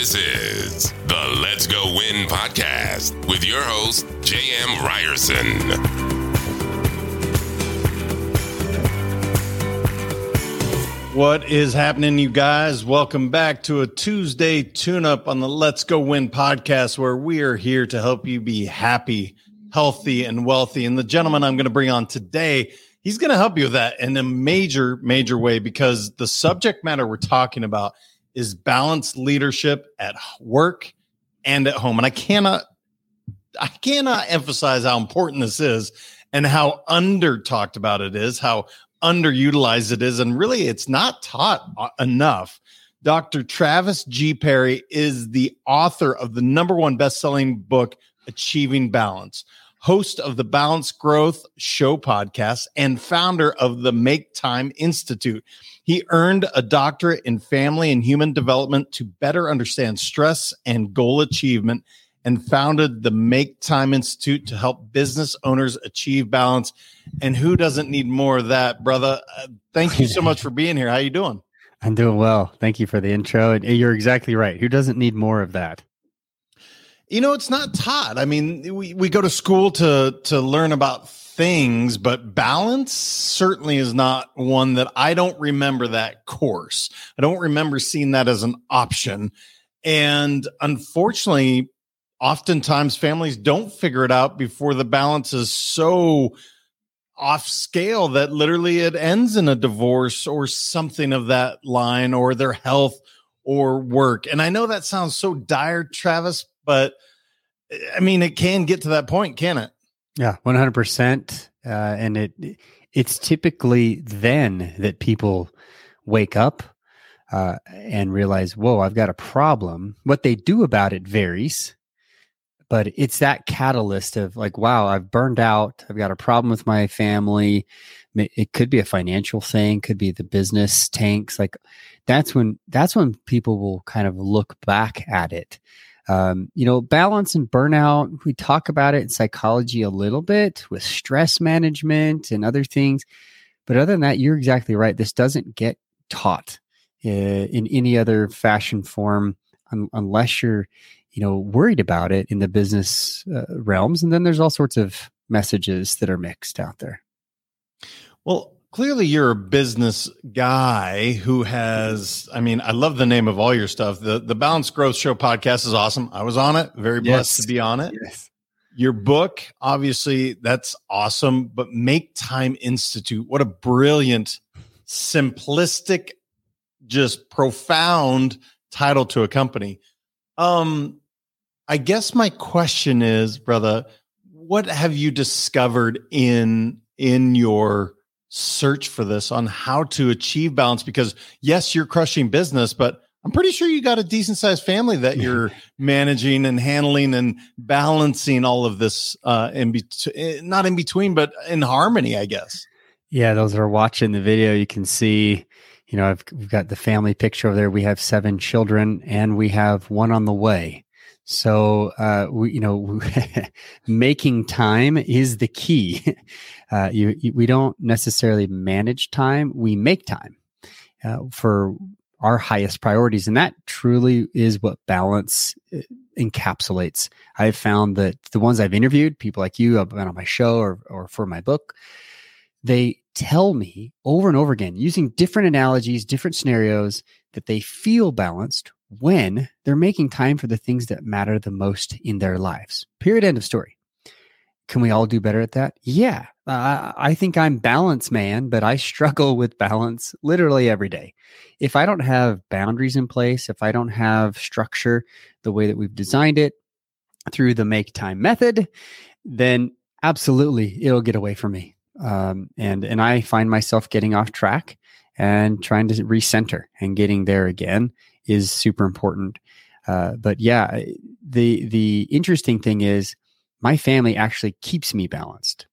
This is the Let's Go Win podcast with your host, J.M. Ryerson. What is happening, you guys? Welcome back to a Tuesday tune up on the Let's Go Win podcast, where we are here to help you be happy, healthy, and wealthy. And the gentleman I'm going to bring on today, he's going to help you with that in a major, major way because the subject matter we're talking about is balanced leadership at work and at home. And I cannot, I cannot emphasize how important this is and how under talked about it is, how underutilized it is. And really, it's not taught enough. Dr. Travis G. Parry is the author of the number one best-selling book, Achieving Balance, host of the Balanced Growth Show podcast, and founder of the Make Time Institute. He earned a doctorate in family and human development to better understand stress and goal achievement and founded the Make Time Institute to help business owners achieve balance. And who doesn't need more of that, brother? Uh, thank you so much for being here. How are you doing? I'm doing well. Thank you for the intro. And you're exactly right. Who doesn't need more of that? You know, it's not taught. I mean, we, we go to school to to learn about things, but balance certainly is not one that I don't remember that course. I don't remember seeing that as an option. And unfortunately, oftentimes families don't figure it out before the balance is so off scale that literally it ends in a divorce or something of that line or their health or work. And I know that sounds so dire, Travis, but I mean, it can get to that point, can it? Yeah, one hundred percent. Uh, and it it's typically then that people wake up uh, and realize, "Whoa, I've got a problem." What they do about it varies, but it's that catalyst of like, "Wow, I've burned out. I've got a problem with my family." It could be a financial thing, could be the business tanks. Like that's when that's when people will kind of look back at it um, you know, balance and burnout, we talk about it in psychology a little bit with stress management and other things. But other than that, you're exactly right. This doesn't get taught uh, in any other fashion form un- unless you're, you know, worried about it in the business uh, realms. And then there's all sorts of messages that are mixed out there. Well, clearly you're a business guy who has i mean i love the name of all your stuff. The the balanced growth show podcast is awesome. I was on it. Very blessed yes. to be on it. Yes. your book obviously that's awesome but make time institute what a brilliant simplistic just profound title to a company. Um i guess my question is brother what have you discovered in in your search for this on how to achieve balance because yes you're crushing business but i'm pretty sure you got a decent sized family that you're managing and handling and balancing all of this uh in between eh, not in between but in harmony i guess. Yeah those that are watching the video. You can see you know I've, we've got the family picture over there. We have seven children and we have one on the way so, uh, we, you know, making time is the key. Uh, you, you, we don't necessarily manage time; we make time uh, for our highest priorities, and that truly is what balance uh, encapsulates. I've found that the ones I've interviewed, people like you, I've been on my show or or for my book, they tell me over and over again using different analogies, different scenarios that they feel balanced when they're making time for the things that matter the most in their lives. Period. End of story. Can we all do better at that? Yeah. Uh, I think I'm balance man, but I struggle with balance literally every day. If I don't have boundaries in place, if I don't have structure the way that we've designed it through the make time method, then absolutely it'll get away from me. Um, and and I find myself getting off track and trying to recenter and getting there again is super important. Uh, but yeah, the the interesting thing is my family actually keeps me balanced.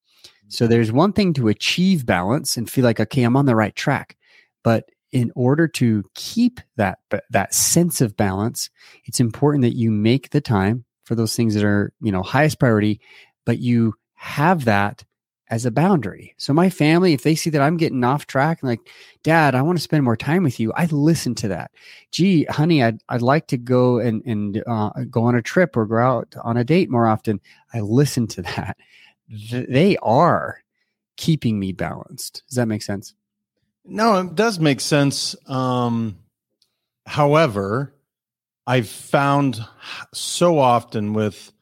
So mm-hmm. there's one thing to achieve balance and feel like okay, I'm on the right track, but in order to keep that that sense of balance, it's important that you make the time for those things that are you know highest priority, but you have that as a boundary. So my family, if they see that I'm getting off track and like, Dad, I want to spend more time with you, I listen to that. Gee, honey, I'd I'd like to go and and uh, go on a trip or go out on a date more often. I listen to that. They are keeping me balanced. Does that make sense? No, it does make sense. Um, however, I've found so often with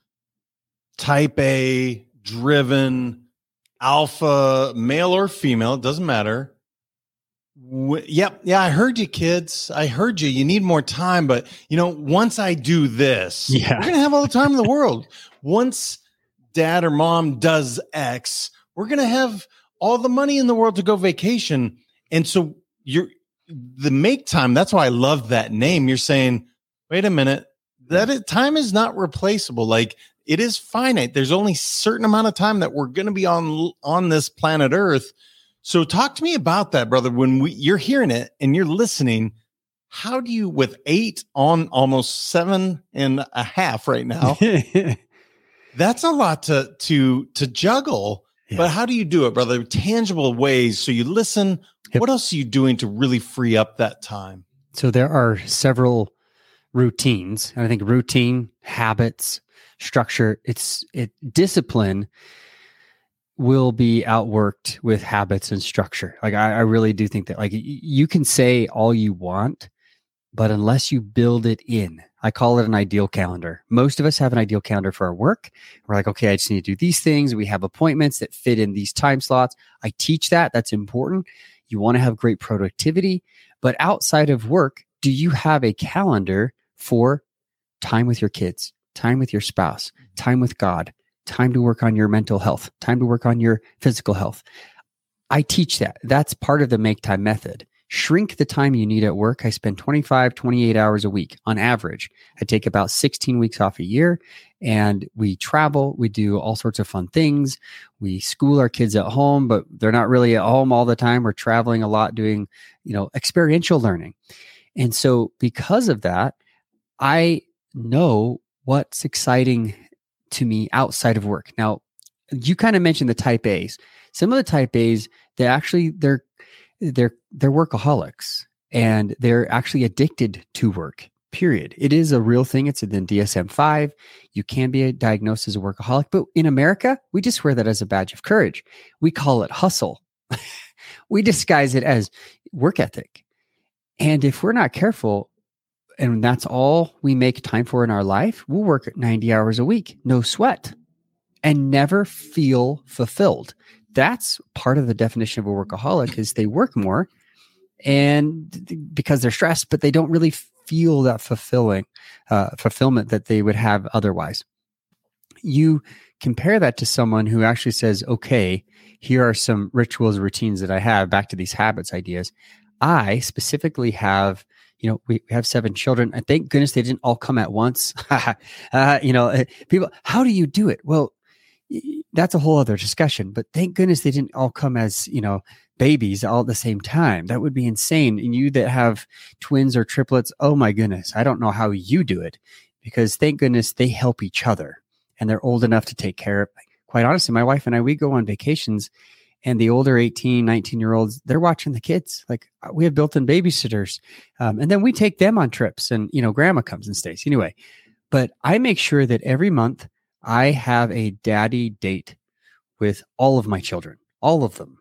type A driven alpha male or female, it doesn't matter. yep, yeah, I heard you, kids. I heard you. You need more time, but you know, once I do this, yeah. we're gonna have all the time in the world. Once dad or mom does X, we're gonna have all the money in the world to go vacation. And so you're the make time. That's why I love that name. You're saying, wait a minute, that it, time is not replaceable. Like it is finite. There's only certain amount of time that we're going to be on on this planet Earth. So talk to me about that, brother. When we you're hearing it and you're listening, how do you with eight on almost seven and a half right now? that's a lot to to to juggle. Yeah. But how do you do it, brother? Tangible ways. So you listen. Yep. What else are you doing to really free up that time? So there are several routines. And I think routine, habits, structure, it's it discipline will be outworked with habits and structure. Like I, I really do think that like you can say all you want, but unless you build it in, I call it an ideal calendar. Most of us have an ideal calendar for our work. We're like, okay, I just need to do these things. We have appointments that fit in these time slots. I teach that. That's important. You want to have great productivity. But outside of work, do you have a calendar for time with your kids, time with your spouse, mm-hmm. time with God, time to work on your mental health, time to work on your physical health. I teach that. That's part of the make time method. Shrink the time you need at work. I spend 25, 28 hours a week on average. I take about 16 weeks off a year and we travel. We do all sorts of fun things. We school our kids at home, but they're not really at home all the time. We're traveling a lot doing, you know, experiential learning. And so because of that, I know what's exciting to me outside of work. Now, you kind of mentioned the type A's. Some of the type A's, they actually they're they're they're workaholics and they're actually addicted to work. Period. It is a real thing. It's in the DSM five. You can be diagnosed as a workaholic, but in America, we just wear that as a badge of courage. We call it hustle. we disguise it as work ethic. And if we're not careful, and that's all we make time for in our life, we'll work 90 hours a week, no sweat, and never feel fulfilled. That's part of the definition of a workaholic is they work more and because they're stressed, but they don't really feel that fulfilling uh, fulfillment that they would have otherwise. You compare that to someone who actually says, okay, here are some rituals, routines that I have, back to these habits ideas. I specifically have you know, we, have seven children. And thank goodness they didn't all come at once. uh, you know, eh, people, how do you do it? Well, that's a whole other discussion, but thank goodness they didn't all come as, you know, babies all at the same time. That would be insane. And you that have twins or triplets, oh my goodness, I don't know how you do it because thank goodness they help each other and they're old enough to take care of. Quite honestly, my wife and I, we go on vacations and the older 18 19 year olds they're watching the kids. Like uh, we have built-in babysitters um, and then we take them on trips and you know grandma comes and stays. Anyway but i make sure that every month i have a daddy date with all of my children all of them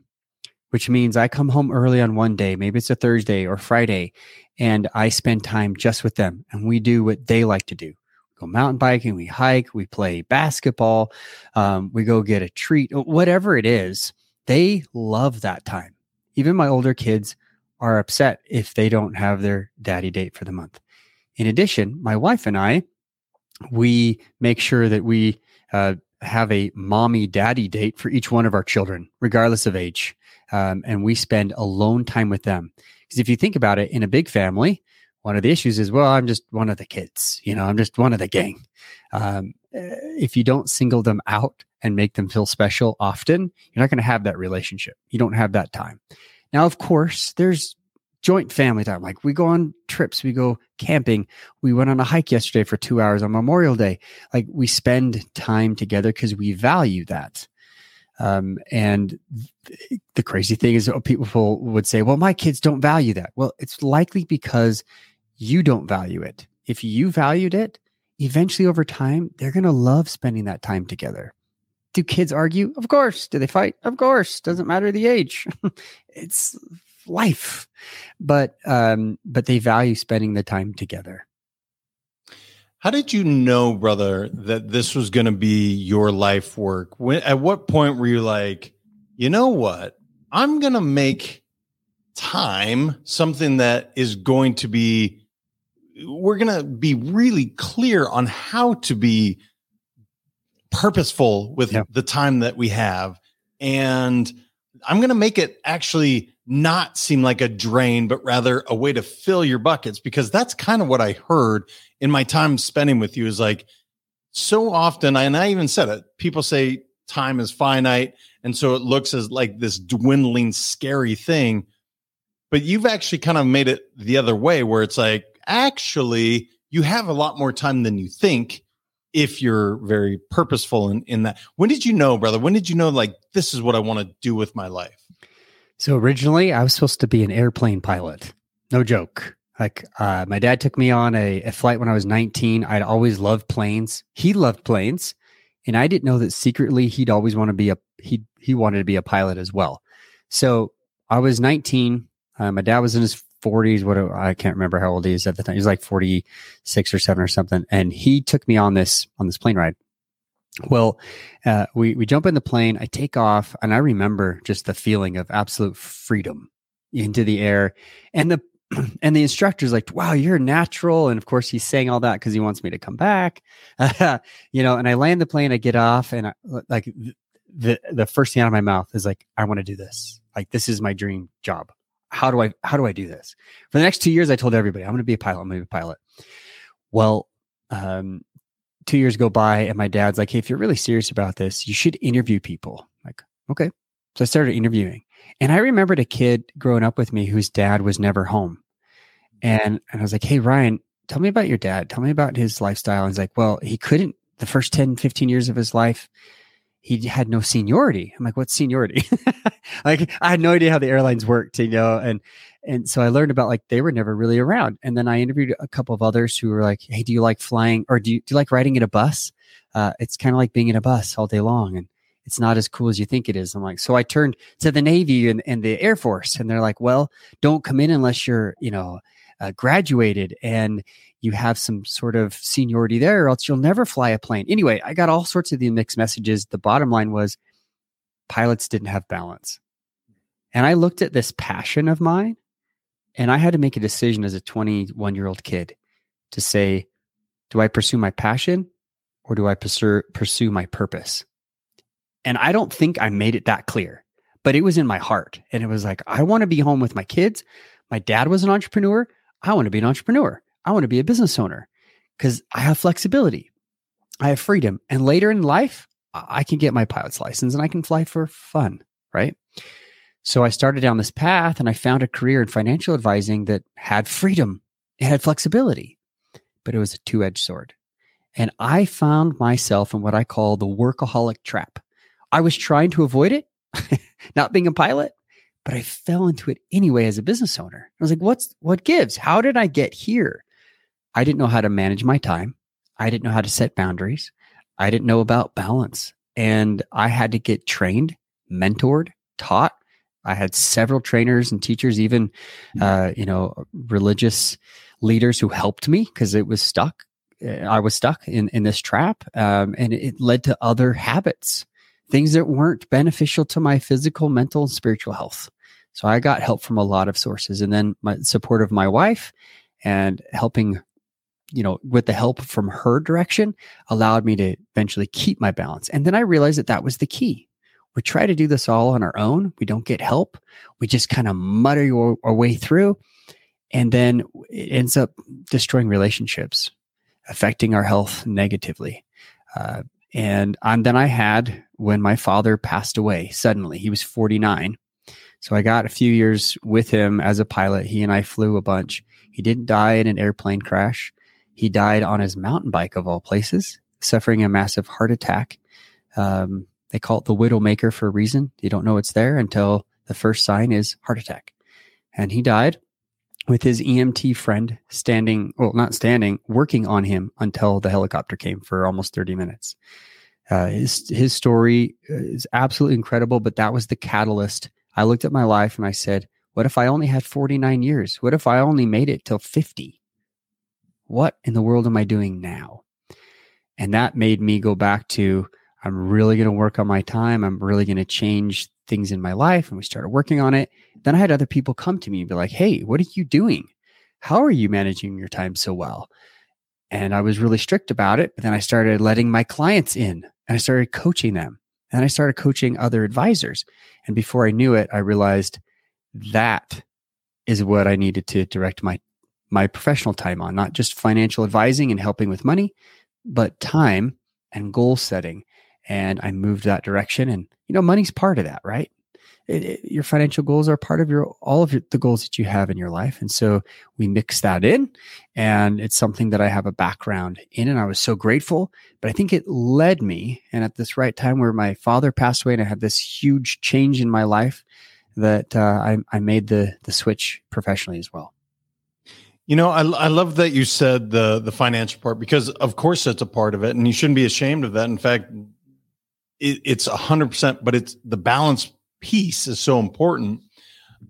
which means i come home early on one day maybe it's a thursday or friday and i spend time just with them and we do what they like to do. Go mountain biking we hike we play basketball um, we go get a treat whatever it is they love that time. Even my older kids are upset if they don't have their daddy date for the month. In addition, my wife and I, we make sure that we uh, have a mommy daddy date for each one of our children, regardless of age. Um, and we spend alone time with them. Because if you think about it, in a big family, one of the issues is, well, I'm just one of the kids, you know, I'm just one of the gang. Um, eh, if you don't single them out and make them feel special often, you're not going to have that relationship. You don't have that time. Now, of course, there's joint family time. Like we go on trips, we go camping. We went on a hike yesterday for two hours on Memorial Day. Like we spend time together because we value that. Um, and th- the crazy thing is, oh, people would say, well, my kids don't value that. Well, it's likely because you don't value it. If you valued it, eventually over time, they're going to love spending that time together. Do kids argue? Of course. Do they fight? Of course. Doesn't matter the age. it's life. But um, but they value spending the time together. How did you know, brother, that this was going to be your life work? When at what point were you like, you know what? I'm going to make time something that is going to be we're going to be really clear on how to be purposeful with yeah. the time that we have. And I'm going to make it actually not seem like a drain, but rather a way to fill your buckets because that's kind of what I heard in my time spending with you is like so often, and I even said it, people say time is finite. And so it looks as like this dwindling, scary thing. But you've actually kind of made it the other way where it's like, actually, you have a lot more time than you think if you're very purposeful in, in that. When did you know, brother? When did you know, like, this is what I want to do with my life? So originally, I was supposed to be an airplane pilot. No joke. Like, uh, my dad took me on a, a flight when I was 19. I'd always loved planes. He loved planes. And I didn't know that secretly he'd always want to be a, he, he wanted to be a pilot as well. So I was 19. Uh, my dad was in his 40s. What I can't remember how old he is at the time. He was like 46 or seven or something. And he took me on this on this plane ride. Well, uh, we we jump in the plane. I take off, and I remember just the feeling of absolute freedom into the air. And the and the instructor's like, "Wow, you're natural." And of course, he's saying all that because he wants me to come back. you know. And I land the plane. I get off, and I, like the the first thing out of my mouth is like, "I want to do this. Like this is my dream job." How do I how do I do this? For the next two years, I told everybody I'm going to be a pilot. I'm going to be a pilot. Well, um, two years go by, and my dad's like, "Hey, if you're really serious about this, you should interview people." I'm like, okay. So I started interviewing, and I remembered a kid growing up with me whose dad was never home, and and I was like, "Hey, Ryan, tell me about your dad. Tell me about his lifestyle." And he's like, "Well, he couldn't the first 10, 15 years of his life." He had no seniority. I'm like, what's seniority? like I had no idea how the airlines worked, you know, and and so I learned about like they were never really around. And then I interviewed a couple of others who were like, hey, do you like flying or do you, do you like riding in a bus? Uh, it's kind of like being in a bus all day long, and it's not as cool as you think it is. I'm like, so I turned to the Navy and, and the Air Force, and they're like, well, don't come in unless you're, you know, uh, graduated and you have some sort of seniority there, or else you'll never fly a plane. Anyway, I got all sorts of the mixed messages. The bottom line was pilots didn't have balance. And I looked at this passion of mine and I had to make a decision as a 21 year old kid to say, do I pursue my passion or do I pursue, pursue my purpose? And I don't think I made it that clear, but it was in my heart. And it was like, I want to be home with my kids. My dad was an entrepreneur. I want to be an entrepreneur. I want to be a business owner because I have flexibility. I have freedom. And later in life, I can get my pilot's license and I can fly for fun, right? So I started down this path and I found a career in financial advising that had freedom, it had flexibility, but it was a two edged sword. And I found myself in what I call the workaholic trap. I was trying to avoid it, not being a pilot, but I fell into it anyway as a business owner. I was like, what's what gives? How did I get here? I didn't know how to manage my time. I didn't know how to set boundaries. I didn't know about balance. And I had to get trained, mentored, taught. I had several trainers and teachers, even, hmm. uh, you know, religious leaders who helped me because it was stuck. I was stuck in, in this trap. Um, and it led to other habits, things that weren't beneficial to my physical, mental, and spiritual health. So I got help from a lot of sources. And then my support of my wife and helping, you know, with the help from her direction allowed me to eventually keep my balance. And then I realized that that was the key. We try to do this all on our own. We don't get help. We just kind of mutter our, way through. And then it ends up destroying relationships, affecting our health negatively. Uh, and, and then I had when my father passed away suddenly, he was 49 so I got a few years with him as a pilot. He and I flew a bunch. He didn't die in an airplane crash. He died on his mountain bike, of all places, suffering a massive heart attack. Um, They call it the Widowmaker for a reason. You don't know it's there until the first sign is heart attack. And he died with his EMT friend standing, well, not standing, working on him until the helicopter came for almost 30 minutes. Uh, his his story is absolutely incredible, but that was the catalyst. I looked at my life and I said, "What if I only had 49 years? What if I only made it till 50? What in the world am I doing now?" And that made me go back to I'm really going to work on my time. I'm really going to change things in my life. And we started working on it. Then I had other people come to me and be like, Hey, what are you doing? How are you managing your time so well? And I was really strict about it. But then I started letting my clients in and I started coaching them. And I started coaching other advisors. And before I knew it, I realized that is what I needed to direct my my professional time on, not just financial advising and helping with money, but time and goal setting. And I moved that direction. And, you know, money's part of that, right? It, it, your financial goals are part of your all of your, the goals that you have in your life. And so we mix that in and it's something that i have a background in and i was so grateful. But i think it led me and at this right time where my father passed away and i had this huge change in my life that uh, I, I made the the switch professionally as well. You know, I, I love that you said the the financial part because, of course, it's a part of it, and you shouldn't be ashamed of that. In fact, it, it's hundred percent, but it's the balance piece is so important.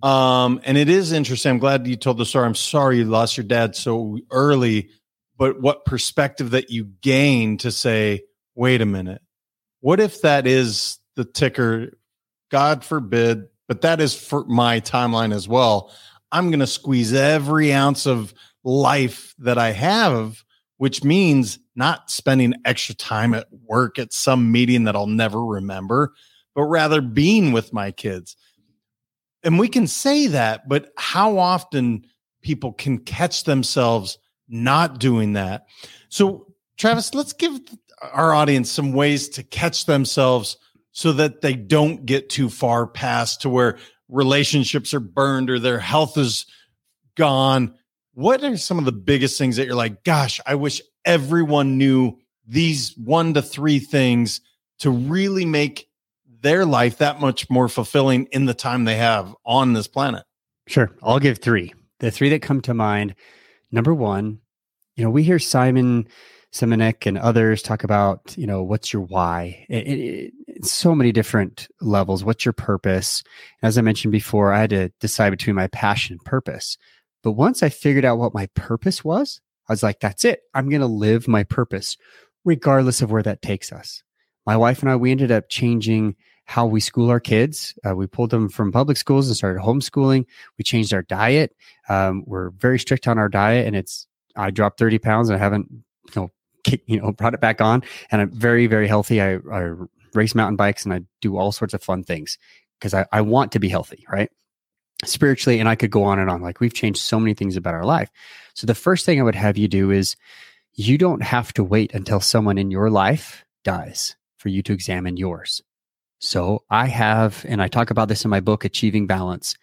Um, and it is interesting. I'm glad you told the story. I'm sorry you lost your dad so early, but what perspective that you gain to say, wait a minute, what if that is the ticker? God forbid, but that is for my timeline as well. I'm going to squeeze every ounce of life that I have, which means not spending extra time at work at some meeting that I'll never remember, but rather being with my kids. And we can say that, but how often people can catch themselves not doing that? So, Travis, let's give our audience some ways to catch themselves so that they don't get too far past to where relationships are burned or their health is gone. What are some of the biggest things that you're like, gosh, I wish everyone knew these one to three things to really make their life that much more fulfilling in the time they have on this planet? Sure. I'll give three. The three that come to mind. Number one, you know, we hear Simon Sinek and others talk about, you know, what's your why? It, it, so many different levels. What's your purpose? As I mentioned before, I had to decide between my passion and purpose. But once I figured out what my purpose was, I was like, that's it. I'm going to live my purpose, regardless of where that takes us. My wife and I, we ended up changing how we school our kids. Uh, we pulled them from public schools and started homeschooling. We changed our diet. Um, we're very strict on our diet, and it's I dropped 30 pounds and I haven't you know you know brought it back on, and I'm very very healthy. I, I race mountain bikes and I do all sorts of fun things because I, I want to be healthy, right? Spiritually, and I could go on and on. Like we've changed so many things about our life. So the first thing I would have you do is you don't have to wait until someone in your life dies for you to examine yours. So I have, and I talk about this in my book, Achieving Balance,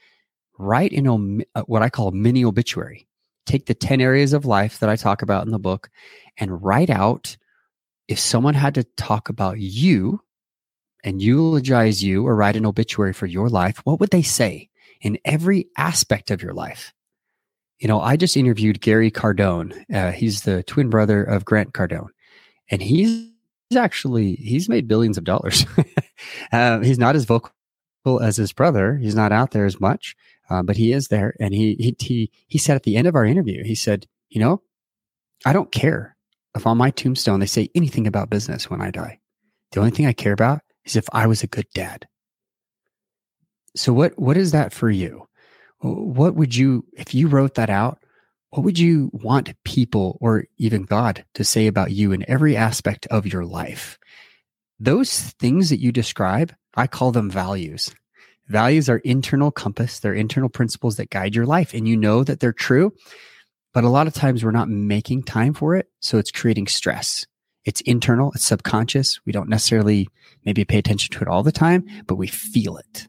write in uh, what I call mini obituary. Take the 10 areas of life that I talk about in the book and write out if someone had to talk about you and eulogize you or write an obituary for your life, what would they say in every aspect of your life? You know, I just interviewed Gary Cardone. Uh, he's the twin brother of Grant Cardone, and he's actually he's made billions of dollars. uh, he's not as vocal as his brother. He's not out there as much, uh, but he is there. And he, he he he said at the end of our interview, he said, "You know, I don't care if on my tombstone they say anything about business when I die. The only thing I care about is if I was a good dad. So what what is that for you? What would you if you wrote that out, what would you want people or even God to say about you in every aspect of your life? Those things that you describe, I call them values. Values are internal compass, they're internal principles that guide your life and you know that they're true, but a lot of times we're not making time for it, so it's creating stress. It's internal, it's subconscious. We don't necessarily maybe pay attention to it all the time, but we feel it.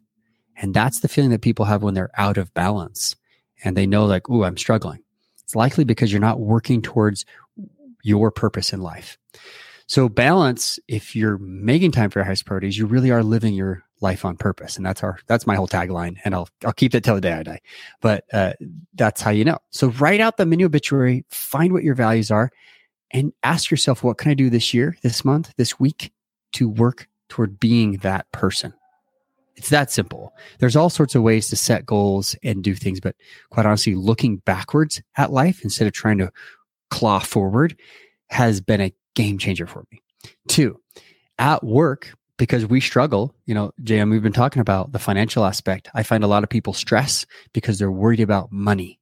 And that's the feeling that people have when they're out of balance and they know, like, ooh, I'm struggling. It's likely because you're not working towards your purpose in life. So balance, if you're making time for your highest priorities, you really are living your life on purpose. And that's our, that's my whole tagline. And I'll, I'll keep that till the day I die. But uh, that's how you know. So write out the mini obituary, find what your values are, and ask yourself, what can I do this year, this month, this week to work toward being that person? It's that simple. There's all sorts of ways to set goals and do things, but quite honestly, looking backwards at life instead of trying to claw forward has been a game changer for me. Two, at work, because we struggle, you know, JM, we've been talking about the financial aspect. I find a lot of people stress because they're worried about money,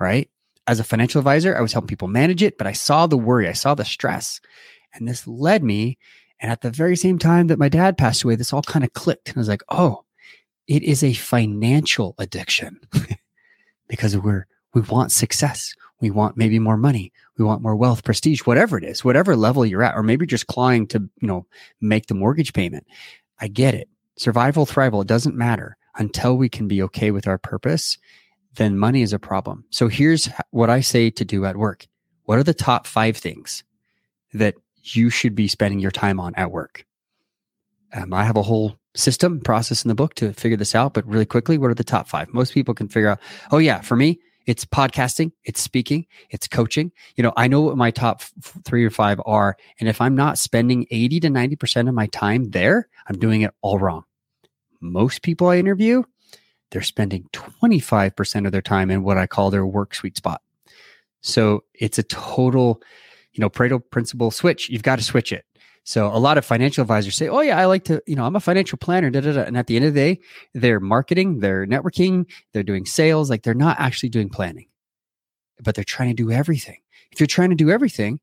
right? As a financial advisor, I was helping people manage it, but I saw the worry, I saw the stress. And this led me. And at the very same time that my dad passed away, this all kind of clicked. And I was like, oh, it is a financial addiction because we're, we want success. We want maybe more money. We want more wealth, prestige, whatever it is, whatever level you're at, or maybe just clawing to, you know, make the mortgage payment. I get it. Survival, thrival, it doesn't matter until we can be okay with our purpose. Then money is a problem. So here's what I say to do at work. What are the top five things that you should be spending your time on at work? Um, I have a whole system process in the book to figure this out, but really quickly, what are the top five? Most people can figure out, oh, yeah, for me, it's podcasting, it's speaking, it's coaching. You know, I know what my top f- three or five are. And if I'm not spending 80 to 90% of my time there, I'm doing it all wrong. Most people I interview, they're spending 25% of their time in what I call their work sweet spot. So it's a total, you know, Pareto principle switch. You've got to switch it. So a lot of financial advisors say, "Oh yeah, I like to, you know, I'm a financial planner." Da, da, da. And at the end of the day, they're marketing, they're networking, they're doing sales. Like they're not actually doing planning, but they're trying to do everything. If you're trying to do everything,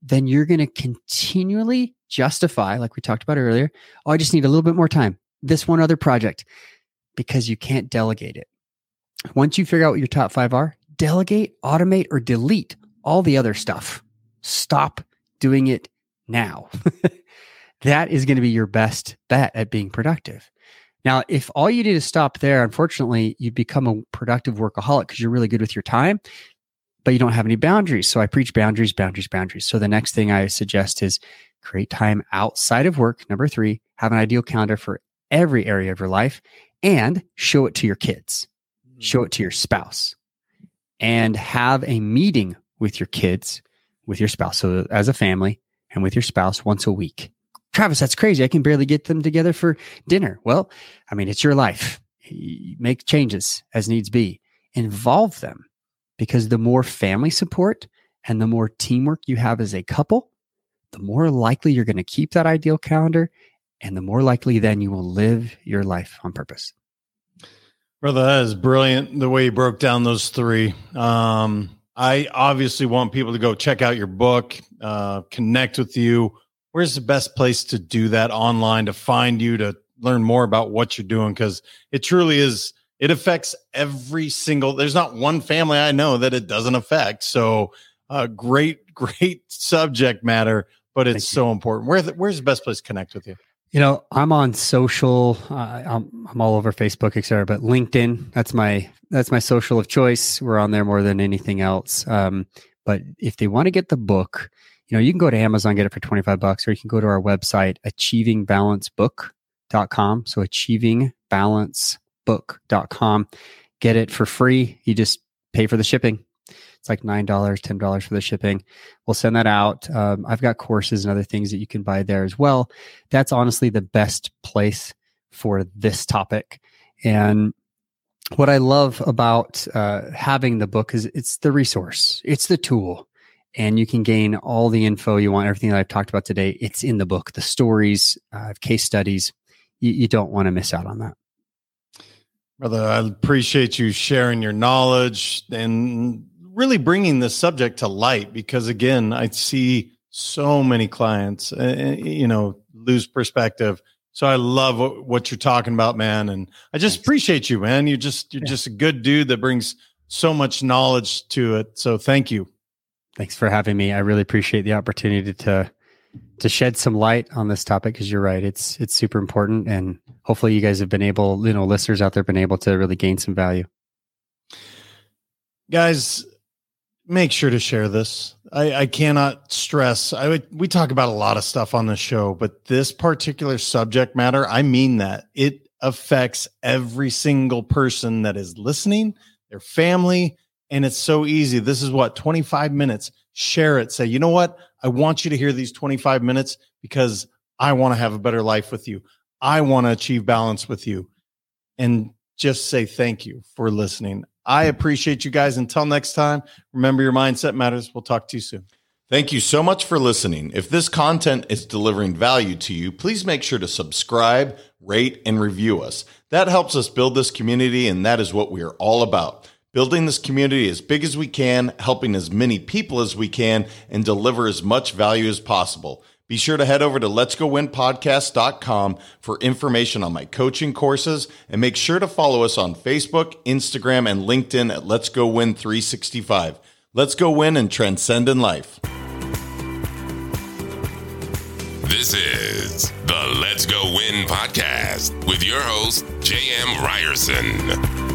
then you're going to continually justify, like we talked about earlier. Oh, I just need a little bit more time. This one other project, because you can't delegate it. Once you figure out what your top five are, delegate, automate, or delete all the other stuff. Stop doing it now. that is going to be your best bet at being productive. Now, if all you did is stop there, unfortunately, you become a productive workaholic because you're really good with your time, but you don't have any boundaries. So I preach boundaries, boundaries, boundaries. So the next thing I suggest is create time outside of work. Number three, have an ideal calendar for every area of your life and show it to your kids, show it to your spouse, and have a meeting with your kids, with your spouse. So as a family, and with your spouse once a week. Travis, that's crazy. I can barely get them together for dinner. Well, I mean, it's your life. make changes as needs be. Involve them because the more family support and the more teamwork you have as a couple, the more likely you're going to keep that ideal calendar and the more likely then you will live your life on purpose. Brother, that is brilliant the way you broke down those three. Um, I obviously want people to go check out your book, uh, connect with you. Where's the best place to do that online to find you to learn more about what you're doing? Because it truly is, it affects every single, there's not one family I know that it doesn't affect. So, uh, great, great subject matter, but it's so important. Where, where's the best place to connect with you? You know, I'm on social. Uh, I'm, I'm all over Facebook, etc. But LinkedIn, that's my that's my social of choice. We're on there more than anything else. Um, but if they want to get the book, you know, you can go to Amazon, get it for 25 bucks, or you can go to our website, achievingbalancebook.com. So achievingbalancebook.com. Get it for free. You just pay for the shipping. It's like $9, $10 for the shipping. We'll send that out. Um, I've got courses and other things that you can buy there as well. That's honestly the best place for this topic. And what I love about uh, having the book is it's the resource, it's the tool, and you can gain all the info you want. Everything that I've talked about today, it's in the book. The stories, uh, case studies, you, you don't want to miss out on that. Brother, I appreciate you sharing your knowledge and really bringing this subject to light because again i see so many clients uh, you know lose perspective so i love what, what, you're talking about man and i just appreciate you man you're just you're yeah. just a good dude that brings so much knowledge to it so thank you Thanks for having me. I really appreciate the opportunity to to shed some light on this topic because you're right. It's it's super important and hopefully you guys have been able, you know, listeners out there been able to really gain some value. Guys, make sure to share this. I, I cannot stress. I would, we talk about a lot of stuff on the show, but this particular subject matter, I mean that it affects every single person that is listening, their family, and it's so easy. This is what 25 minutes. Share it. Say, you know what? I want you to hear these 25 minutes because I want to have a better life with you. I want to achieve balance with you. And just say thank you for listening. I appreciate you guys. Until next time, remember your mindset matters. We'll talk to you soon. Thank you so much for listening. If this content is delivering value to you, please make sure to subscribe, rate, and review us. That helps us build this community, and that is what we are all about. Building this community as big as we can, helping as many people as we can, and deliver as much value as possible. Be sure to head over to Let's Go Win letsgowinpodcast.com for information on my coaching courses and make sure to follow us on Facebook, Instagram, and LinkedIn at Let's Go Win 365. Let's go win and transcend in life. This is the Let's Go Win podcast with your host, J.M. Ryerson.